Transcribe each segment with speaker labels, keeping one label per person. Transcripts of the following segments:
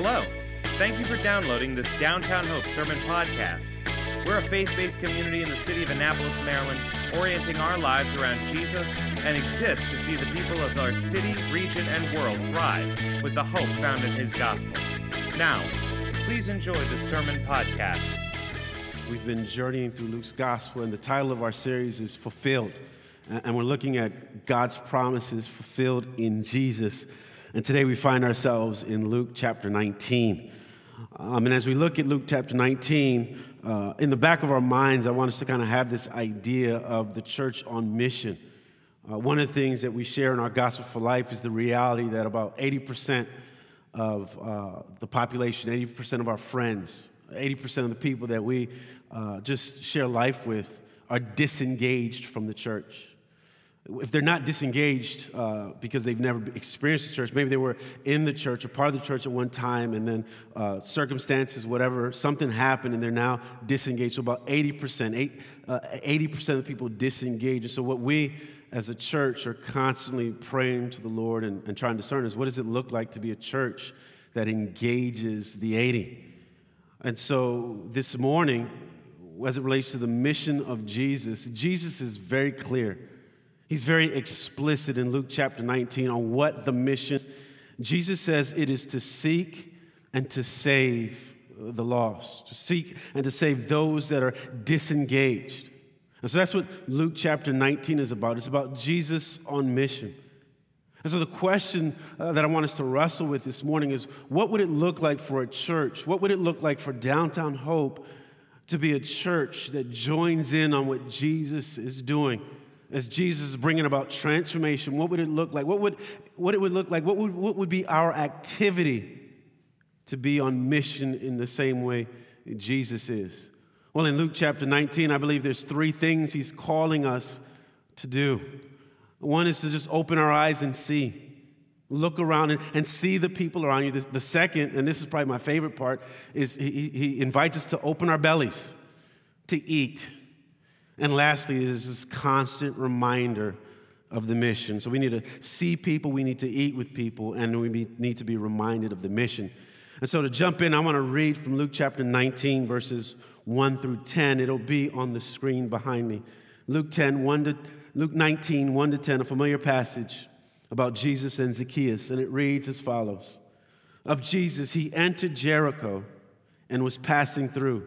Speaker 1: Hello. Thank you for downloading this Downtown Hope Sermon Podcast. We're a faith based community in the city of Annapolis, Maryland, orienting our lives around Jesus and exist to see the people of our city, region, and world thrive with the hope found in His gospel. Now, please enjoy the Sermon Podcast.
Speaker 2: We've been journeying through Luke's gospel, and the title of our series is Fulfilled. And we're looking at God's promises fulfilled in Jesus. And today we find ourselves in Luke chapter 19. Um, and as we look at Luke chapter 19, uh, in the back of our minds, I want us to kind of have this idea of the church on mission. Uh, one of the things that we share in our Gospel for Life is the reality that about 80% of uh, the population, 80% of our friends, 80% of the people that we uh, just share life with are disengaged from the church if they're not disengaged uh, because they've never experienced the church, maybe they were in the church or part of the church at one time, and then uh, circumstances, whatever, something happened, and they're now disengaged. So about 80%, eight, uh, 80% of people disengage. And so what we as a church are constantly praying to the Lord and, and trying to discern is what does it look like to be a church that engages the 80? And so this morning, as it relates to the mission of Jesus, Jesus is very clear He's very explicit in Luke chapter 19 on what the mission Jesus says it is to seek and to save the lost, to seek and to save those that are disengaged. And so that's what Luke chapter 19 is about. It's about Jesus on mission. And so the question uh, that I want us to wrestle with this morning is what would it look like for a church? What would it look like for Downtown Hope to be a church that joins in on what Jesus is doing? As Jesus is bringing about transformation, what would it look like? What would, what it would look like? What would, what would be our activity to be on mission in the same way Jesus is? Well, in Luke chapter 19, I believe there's three things he's calling us to do. One is to just open our eyes and see. Look around and, and see the people around you. The, the, second, and this is probably my favorite part, is he, he invites us to open our bellies, to eat. And lastly, there's this constant reminder of the mission. So we need to see people, we need to eat with people, and we need to be reminded of the mission. And so to jump in, I want to read from Luke chapter 19, verses 1 through 10. It'll be on the screen behind me. Luke 10, 1 to, Luke 19, 1 to 10, a familiar passage about Jesus and Zacchaeus. And it reads as follows Of Jesus, he entered Jericho and was passing through.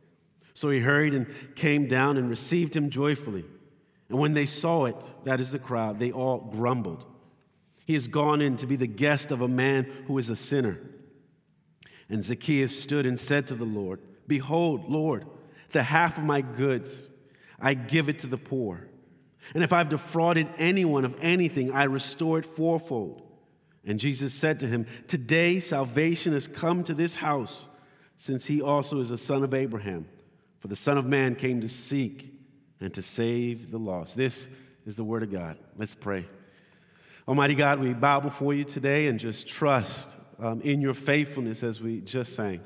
Speaker 2: So he hurried and came down and received him joyfully. And when they saw it, that is the crowd, they all grumbled. He has gone in to be the guest of a man who is a sinner. And Zacchaeus stood and said to the Lord, Behold, Lord, the half of my goods I give it to the poor. And if I've defrauded anyone of anything, I restore it fourfold. And Jesus said to him, Today salvation has come to this house, since he also is a son of Abraham. For the Son of Man came to seek and to save the lost. This is the Word of God. Let's pray. Almighty God, we bow before you today and just trust um, in your faithfulness as we just sang.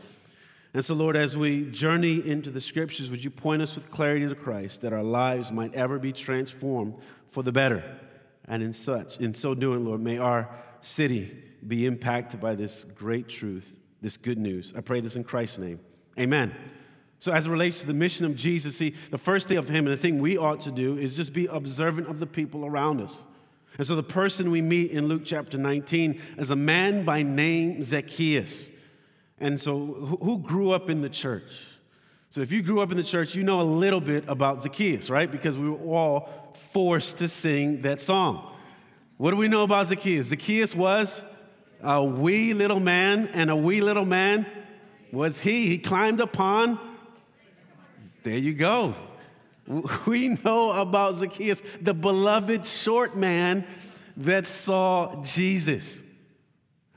Speaker 2: And so, Lord, as we journey into the scriptures, would you point us with clarity to Christ that our lives might ever be transformed for the better? And in such, in so doing, Lord, may our city be impacted by this great truth, this good news. I pray this in Christ's name. Amen. So, as it relates to the mission of Jesus, see, the first thing of Him and the thing we ought to do is just be observant of the people around us. And so, the person we meet in Luke chapter 19 is a man by name Zacchaeus. And so, who grew up in the church? So, if you grew up in the church, you know a little bit about Zacchaeus, right? Because we were all forced to sing that song. What do we know about Zacchaeus? Zacchaeus was a wee little man, and a wee little man was he. He climbed upon there you go. We know about Zacchaeus, the beloved short man that saw Jesus.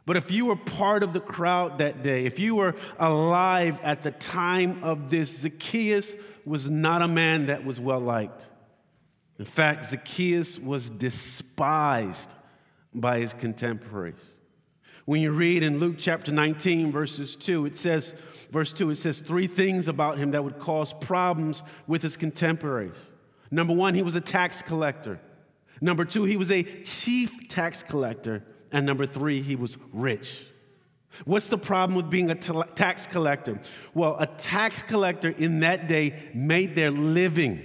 Speaker 2: But if you were part of the crowd that day, if you were alive at the time of this, Zacchaeus was not a man that was well liked. In fact, Zacchaeus was despised by his contemporaries. When you read in Luke chapter 19, verses 2, it says, verse 2, it says three things about him that would cause problems with his contemporaries. Number one, he was a tax collector. Number two, he was a chief tax collector. And number three, he was rich. What's the problem with being a tax collector? Well, a tax collector in that day made their living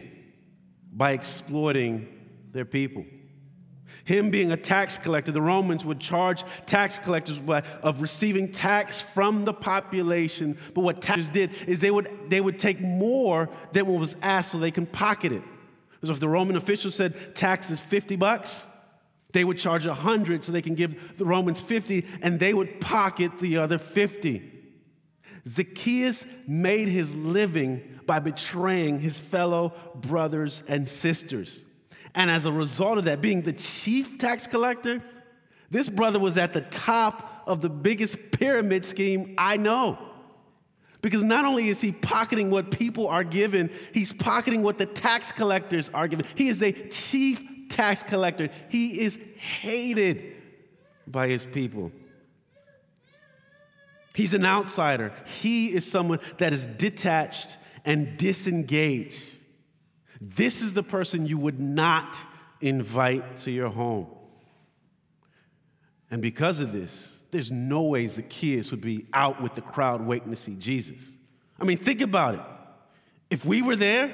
Speaker 2: by exploiting their people. Him being a tax collector, the Romans would charge tax collectors of receiving tax from the population. But what taxes did is they would, they would take more than what was asked so they can pocket it. So if the Roman official said tax is 50 bucks, they would charge 100 so they can give the Romans 50 and they would pocket the other 50. Zacchaeus made his living by betraying his fellow brothers and sisters. And as a result of that, being the chief tax collector, this brother was at the top of the biggest pyramid scheme I know. Because not only is he pocketing what people are given, he's pocketing what the tax collectors are given. He is a chief tax collector. He is hated by his people. He's an outsider. He is someone that is detached and disengaged. This is the person you would not invite to your home. And because of this, there's no way Zacchaeus would be out with the crowd waiting to see Jesus. I mean, think about it. If we were there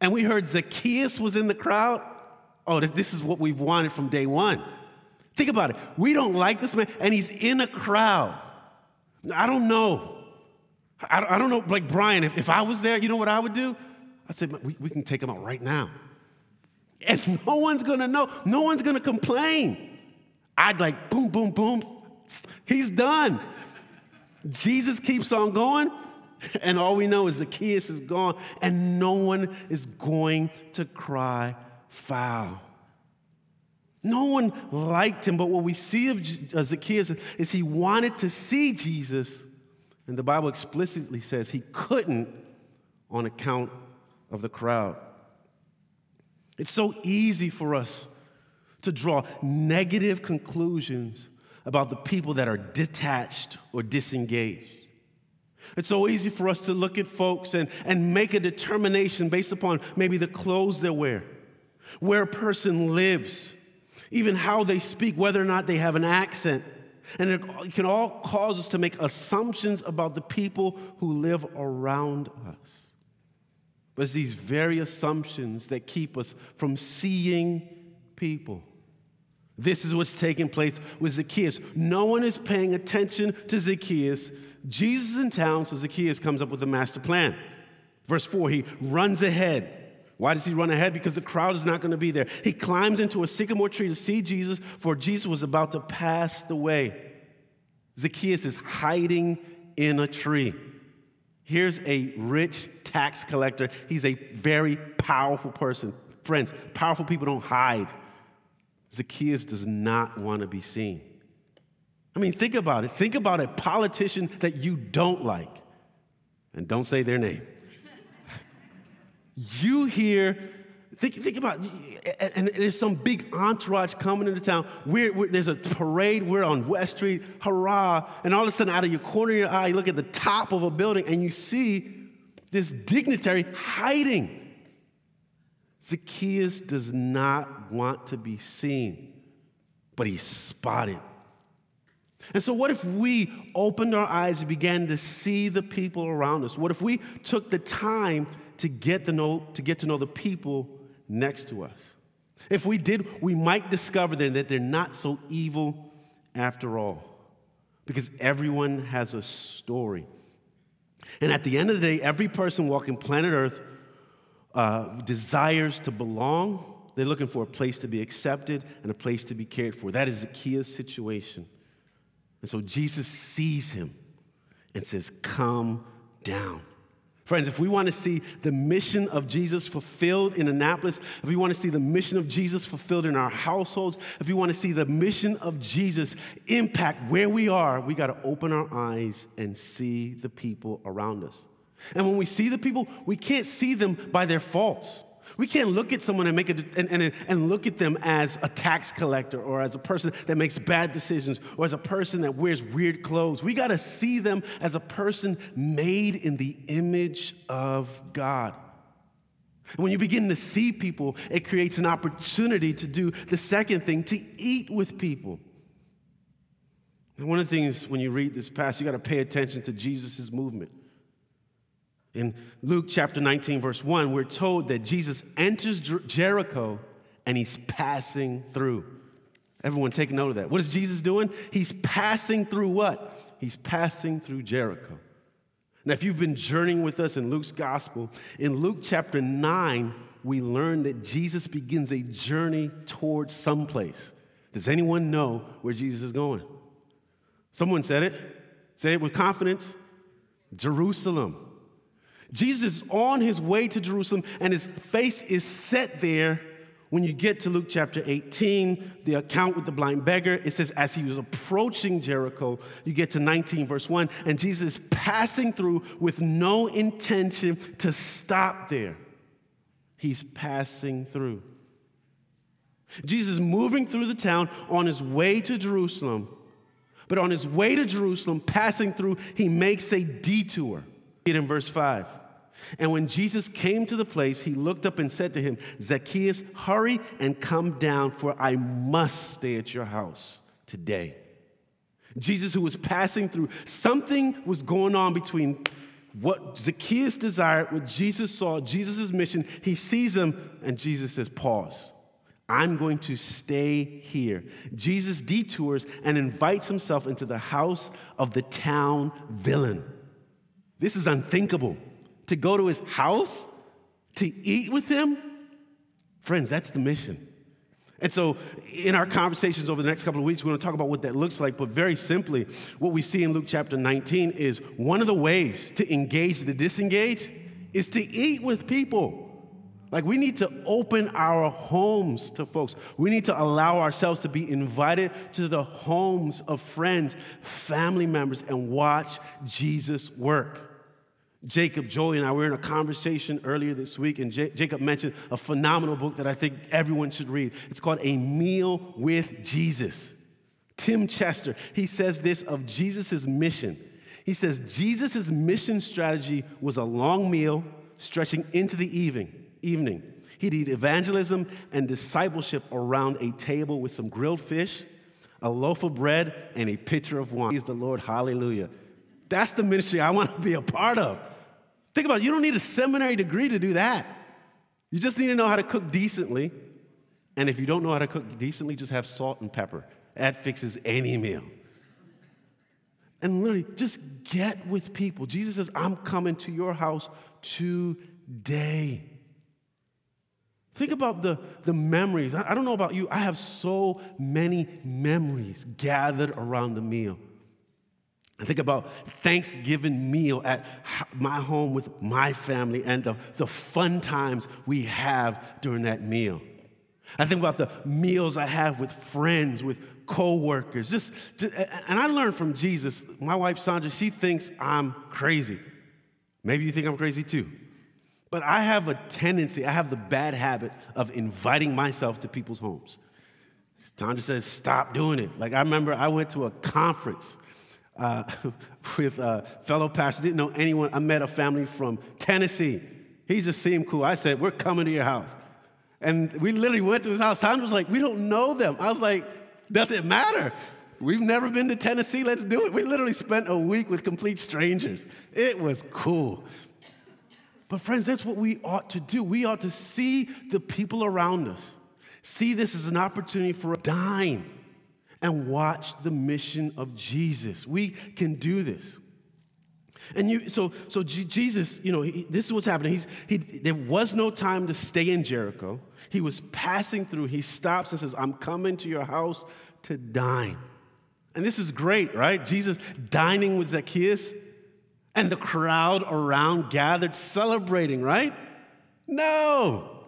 Speaker 2: and we heard Zacchaeus was in the crowd, oh, this is what we've wanted from day one. Think about it. We don't like this man, and he's in a crowd. I don't know. I don't know, like Brian, if, if I was there, you know what I would do? I said, we, we can take him out right now. And no one's gonna know, no one's gonna complain. I'd like, boom, boom, boom, he's done. Jesus keeps on going, and all we know is Zacchaeus is gone, and no one is going to cry foul. No one liked him, but what we see of uh, Zacchaeus is he wanted to see Jesus, and the Bible explicitly says he couldn't on account of the crowd. It's so easy for us to draw negative conclusions about the people that are detached or disengaged. It's so easy for us to look at folks and, and make a determination based upon maybe the clothes they wear, where a person lives, even how they speak, whether or not they have an accent. And it can all cause us to make assumptions about the people who live around us. It's these very assumptions that keep us from seeing people. This is what's taking place with Zacchaeus. No one is paying attention to Zacchaeus. Jesus is in town, so Zacchaeus comes up with a master plan. Verse 4 he runs ahead. Why does he run ahead? Because the crowd is not going to be there. He climbs into a sycamore tree to see Jesus, for Jesus was about to pass the way. Zacchaeus is hiding in a tree. Here's a rich tax collector. He's a very powerful person. Friends, powerful people don't hide. Zacchaeus does not want to be seen. I mean, think about it. Think about a politician that you don't like, and don't say their name. you hear Think, think about and there's some big entourage coming into town. We're, we're, there's a parade. We're on West Street. Hurrah. And all of a sudden, out of your corner of your eye, you look at the top of a building and you see this dignitary hiding. Zacchaeus does not want to be seen, but he's spotted. And so, what if we opened our eyes and began to see the people around us? What if we took the time to get know, to, get to know the people next to us. If we did, we might discover then that they're not so evil after all, because everyone has a story. And at the end of the day, every person walking planet Earth uh, desires to belong. They're looking for a place to be accepted and a place to be cared for. That is Zacchaeus' situation. And so Jesus sees him and says, Come down. Friends, if we want to see the mission of Jesus fulfilled in Annapolis, if we want to see the mission of Jesus fulfilled in our households, if we want to see the mission of Jesus impact where we are, we got to open our eyes and see the people around us. And when we see the people, we can't see them by their faults. We can't look at someone and, make a, and, and, and look at them as a tax collector or as a person that makes bad decisions or as a person that wears weird clothes. We got to see them as a person made in the image of God. When you begin to see people, it creates an opportunity to do the second thing, to eat with people. And one of the things when you read this passage, you got to pay attention to Jesus' movement. In Luke chapter 19, verse 1, we're told that Jesus enters Jer- Jericho and he's passing through. Everyone take note of that. What is Jesus doing? He's passing through what? He's passing through Jericho. Now, if you've been journeying with us in Luke's gospel, in Luke chapter 9, we learn that Jesus begins a journey towards someplace. Does anyone know where Jesus is going? Someone said it. Say it with confidence Jerusalem. Jesus is on his way to Jerusalem, and his face is set there when you get to Luke chapter 18, the account with the blind beggar, it says, as he was approaching Jericho, you get to 19, verse 1, and Jesus passing through with no intention to stop there. He's passing through. Jesus moving through the town on his way to Jerusalem. But on his way to Jerusalem, passing through, he makes a detour. In verse 5. And when Jesus came to the place, he looked up and said to him, Zacchaeus, hurry and come down, for I must stay at your house today. Jesus, who was passing through, something was going on between what Zacchaeus desired, what Jesus saw, Jesus' mission. He sees him, and Jesus says, Pause. I'm going to stay here. Jesus detours and invites himself into the house of the town villain. This is unthinkable to go to his house, to eat with him. Friends, that's the mission. And so, in our conversations over the next couple of weeks, we're going to talk about what that looks like. But very simply, what we see in Luke chapter 19 is one of the ways to engage the disengaged is to eat with people. Like, we need to open our homes to folks. We need to allow ourselves to be invited to the homes of friends, family members, and watch Jesus work. Jacob, Joey, and I were in a conversation earlier this week, and J- Jacob mentioned a phenomenal book that I think everyone should read. It's called A Meal with Jesus. Tim Chester, he says this of Jesus' mission. He says Jesus' mission strategy was a long meal stretching into the evening. evening. He'd eat evangelism and discipleship around a table with some grilled fish, a loaf of bread, and a pitcher of wine. He's the Lord. Hallelujah. That's the ministry I want to be a part of. Think about it. You don't need a seminary degree to do that. You just need to know how to cook decently. And if you don't know how to cook decently, just have salt and pepper. That fixes any meal. And literally, just get with people. Jesus says, I'm coming to your house today. Think about the, the memories. I, I don't know about you, I have so many memories gathered around the meal. I think about Thanksgiving meal at my home with my family and the, the fun times we have during that meal. I think about the meals I have with friends, with coworkers. Just, just and I learned from Jesus. My wife Sandra, she thinks I'm crazy. Maybe you think I'm crazy too. But I have a tendency, I have the bad habit of inviting myself to people's homes. Sandra says, stop doing it. Like I remember I went to a conference uh, with uh, fellow pastors. Didn't know anyone. I met a family from Tennessee. He just seemed cool. I said, We're coming to your house. And we literally went to his house. Sandra was like, We don't know them. I was like, Does it matter? We've never been to Tennessee. Let's do it. We literally spent a week with complete strangers. It was cool. But, friends, that's what we ought to do. We ought to see the people around us, see this as an opportunity for a dime and watch the mission of Jesus. We can do this. And you, so, so Jesus, you know, he, this is what's happening. He's, he, there was no time to stay in Jericho. He was passing through. He stops and says, I'm coming to your house to dine. And this is great, right? Jesus dining with Zacchaeus. and the crowd around gathered celebrating, right? No.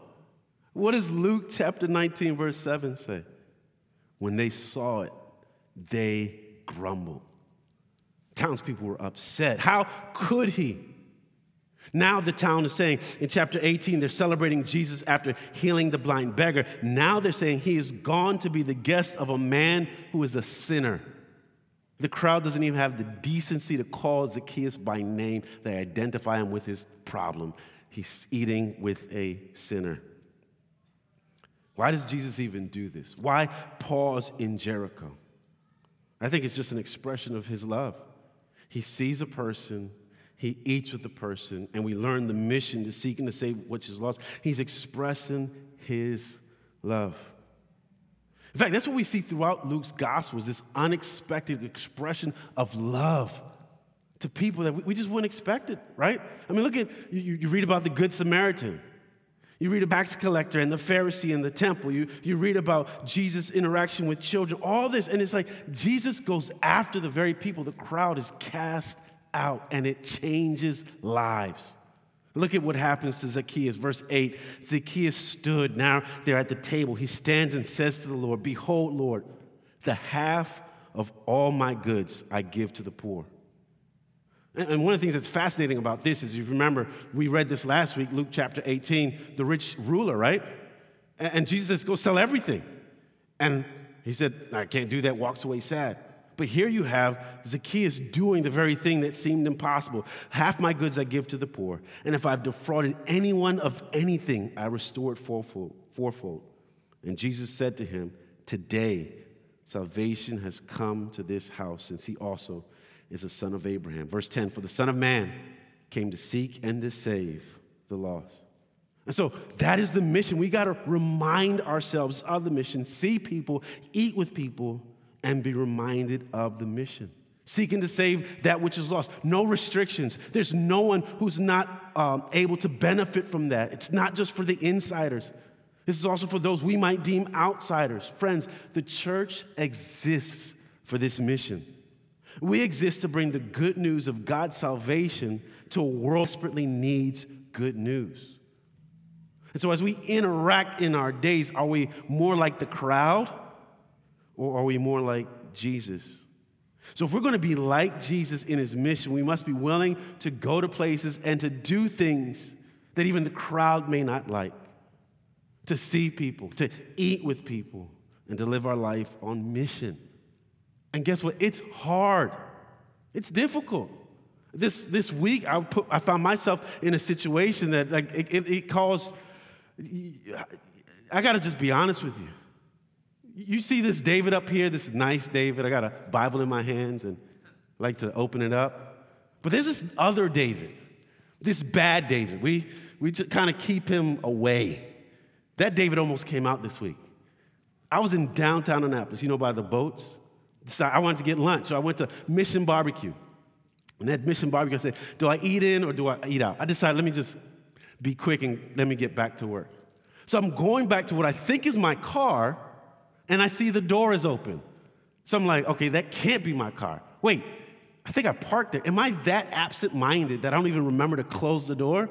Speaker 2: What does Luke chapter 19, verse 7 say? When they saw it, they grumbled. Townspeople were upset. How could he? Now the town is saying in chapter 18, they're celebrating Jesus after healing the blind beggar. Now they're saying he is gone to be the guest of a man who is a sinner. The crowd doesn't even have the decency to call Zacchaeus by name. They identify him with his problem. He's eating with a sinner. Why does Jesus even do this? Why pause in Jericho? I think it's just an expression of his love. He sees a person, he eats with the person, and we learn the mission to seek and to save which is lost. He's expressing his love. In fact, that's what we see throughout Luke's Gospels this unexpected expression of love to people that we just wouldn't expect it, right? I mean, look at, you, you read about the Good Samaritan. You read a tax collector and the Pharisee in the temple. You, you read about Jesus' interaction with children, all this. And it's like Jesus goes after the very people the crowd is cast out, and it changes lives. Look at what happens to Zacchaeus. Verse 8 Zacchaeus stood. Now they're at the table. He stands and says to the Lord, Behold, Lord, the half of all my goods I give to the poor. And one of the things that's fascinating about this is, you remember, we read this last week, Luke chapter 18, the rich ruler, right? And Jesus says, Go sell everything. And he said, I can't do that, walks away sad. But here you have Zacchaeus doing the very thing that seemed impossible. Half my goods I give to the poor, and if I've defrauded anyone of anything, I restore it fourfold. fourfold. And Jesus said to him, Today salvation has come to this house, since he also is a son of Abraham. Verse 10 For the Son of Man came to seek and to save the lost. And so that is the mission. We got to remind ourselves of the mission, see people, eat with people, and be reminded of the mission. Seeking to save that which is lost. No restrictions. There's no one who's not um, able to benefit from that. It's not just for the insiders, this is also for those we might deem outsiders. Friends, the church exists for this mission. We exist to bring the good news of God's salvation to a world that desperately needs good news. And so, as we interact in our days, are we more like the crowd or are we more like Jesus? So, if we're going to be like Jesus in his mission, we must be willing to go to places and to do things that even the crowd may not like, to see people, to eat with people, and to live our life on mission. And guess what? It's hard, it's difficult. This, this week, I, put, I found myself in a situation that like, it, it, caused, I got to just be honest with you. You see this David up here, this nice David. I got a Bible in my hands and I like to open it up. But there's this other David, this bad David. We, we kind of keep him away. That David almost came out this week. I was in downtown Annapolis, you know, by the boats. So I wanted to get lunch, so I went to Mission Barbecue. And at Mission Barbecue, I said, Do I eat in or do I eat out? I decided, let me just be quick and let me get back to work. So I'm going back to what I think is my car and I see the door is open. So I'm like, okay, that can't be my car. Wait, I think I parked there. Am I that absent minded that I don't even remember to close the door?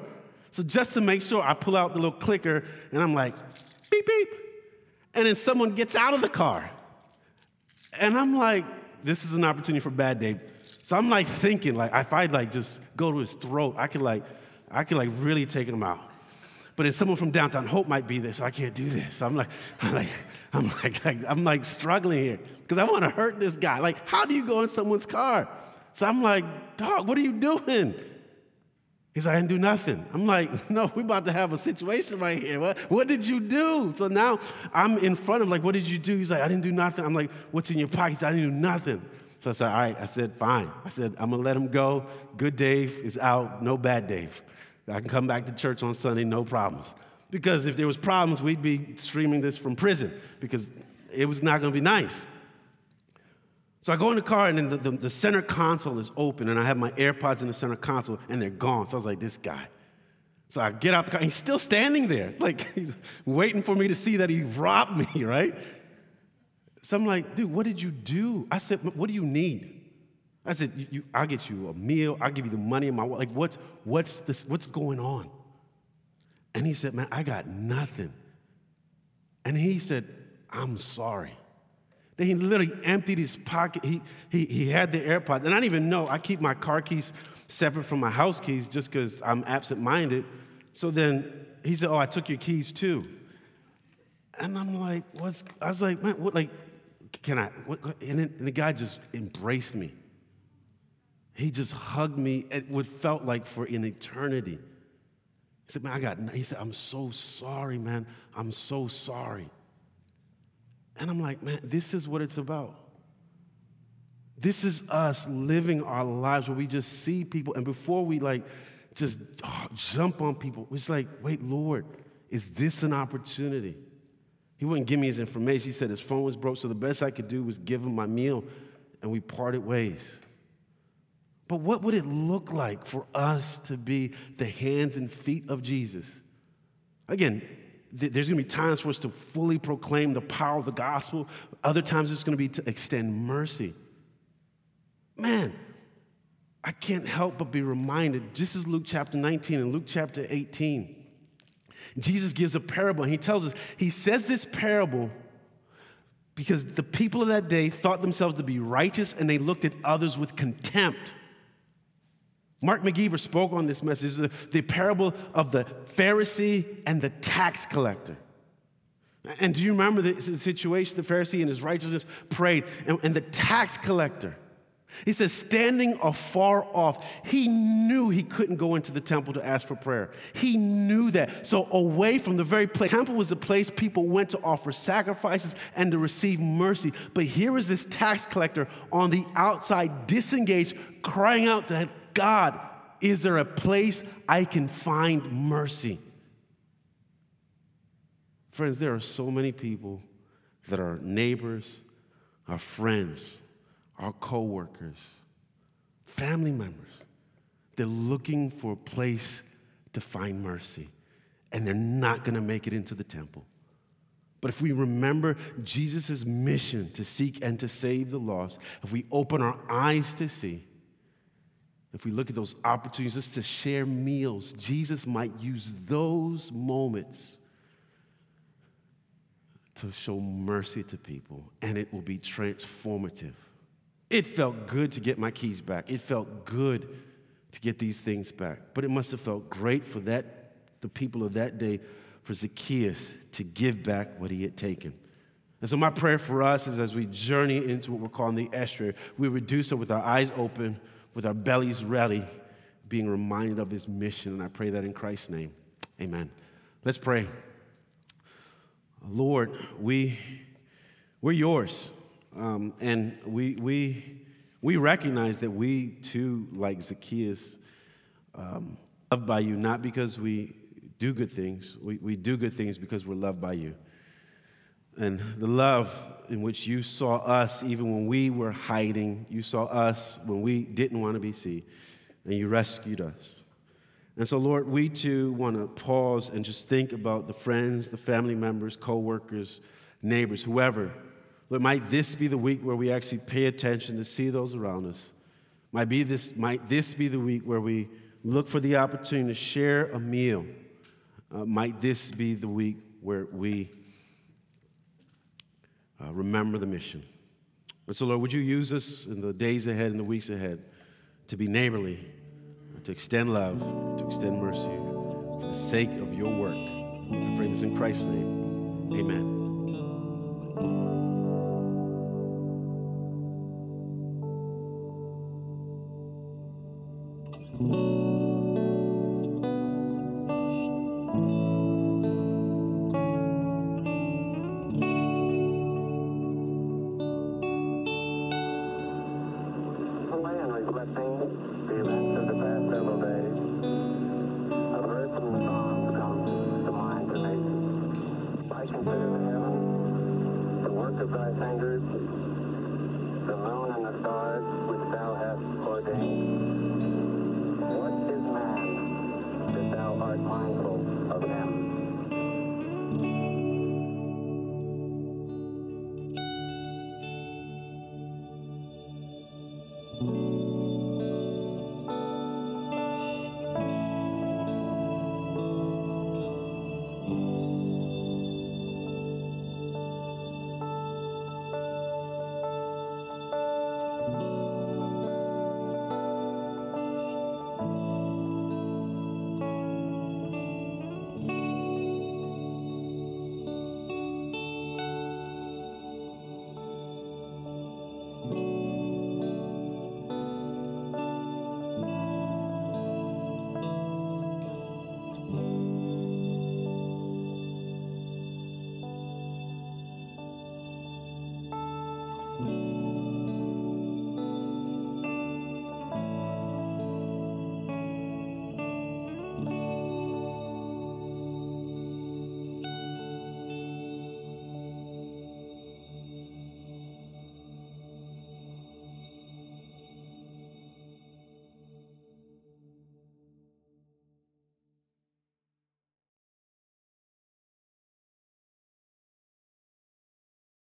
Speaker 2: So just to make sure, I pull out the little clicker and I'm like, beep, beep. And then someone gets out of the car. And I'm like, this is an opportunity for bad day. So I'm like thinking, like, if I like just go to his throat, I could like, I could like really take him out. But then someone from downtown Hope might be there, so I can't do this. So I'm like, I'm like, I'm like, I'm like struggling here because I want to hurt this guy. Like, how do you go in someone's car? So I'm like, dog, what are you doing? He's like, I didn't do nothing. I'm like, no, we're about to have a situation right here. What, what did you do? So now I'm in front of him, like, what did you do? He's like, I didn't do nothing. I'm like, what's in your pockets? I didn't do nothing. So I said, all right. I said, fine. I said, I'm going to let him go. Good Dave is out. No bad Dave. I can come back to church on Sunday, no problems. Because if there was problems, we'd be streaming this from prison because it was not going to be nice. So I go in the car, and then the, the, the, center console is open, and I have my AirPods in the center console, and they're gone. So I was like, this guy. So I get out the car, he's still standing there, like he's waiting for me to see that he robbed me, right? So I'm like, dude, what did you do? I said, what do you need? I said, you, you, I'll get you a meal. I'll give you the money in my wallet. Like, what's, what's, this, what's going on? And he said, Man, I got nothing. And he said, I'm sorry. Then he literally emptied his pocket. He, he, he had the AirPod. And I didn't even know. I keep my car keys separate from my house keys just because I'm absent minded. So then he said, Oh, I took your keys too. And I'm like, What's, I was like, Man, what, like, can I? What, and, then, and the guy just embraced me. He just hugged me at what felt like for an eternity. He said, Man, I got, he said, I'm so sorry, man. I'm so sorry. And I'm like, Man, this is what it's about. This is us living our lives where we just see people, and before we like just oh, jump on people, it's like, wait, Lord, is this an opportunity? He wouldn't give me his information. He said his phone was broke, so the best I could do was give him my meal, and we parted ways. But what would it look like for us to be the hands and feet of Jesus? Again, there's going to be times for us to fully proclaim the power of the gospel. Other times it's going to be to extend mercy. Man, I can't help but be reminded. This is Luke chapter 19 and Luke chapter 18. Jesus gives a parable and he tells us, he says this parable because the people of that day thought themselves to be righteous and they looked at others with contempt. Mark McGeever spoke on this message, the, the parable of the Pharisee and the tax collector. And do you remember the, situation? The Pharisee and his righteousness prayed, and, and the tax collector, he says, standing afar off, he knew he couldn't go into the temple to ask for prayer. He knew that. So, away from the very place, temple was the place people went to offer sacrifices and to receive mercy. But here is this tax collector on the outside, disengaged, crying out to God, is there a place I can find mercy? Friends, there are so many people that are neighbors, our friends, our coworkers, family members. They're looking for a place to find mercy, and they're not going to make it into the temple. But if we remember Jesus' mission to seek and to save the lost, if we open our eyes to see, if we look at those opportunities just to share meals, Jesus might use those moments to show mercy to people, and it will be transformative. It felt good to get my keys back. It felt good to get these things back. But it must have felt great for that, the people of that day, for Zacchaeus to give back what he had taken. And so, my prayer for us is as we journey into what we're calling the estuary, we would do so with our eyes open with our bellies ready, being reminded of his mission. And I pray that in Christ's name. Amen. Let's pray. Lord, we, we're yours. Um, and we, we, we recognize that we too, like Zacchaeus, um, loved by you, not because we do good things. We, we do good things because we're loved by you and the love in which you saw us even when we were hiding. You saw us when we didn't want to be seen, and you rescued us. And so, Lord, we too want to pause and just think about the friends, the family members, co workers, neighbors, whoever. Lord, might this be the week where we actually pay attention to see those around us? Might, be this, might this be the week where we look for the opportunity to share a meal? Uh, might this be the week where we uh, remember the mission. But so, Lord, would you use us in the days ahead and the weeks ahead to be neighborly, to extend love, to extend mercy for the sake of your work. I pray this in Christ's name. Amen.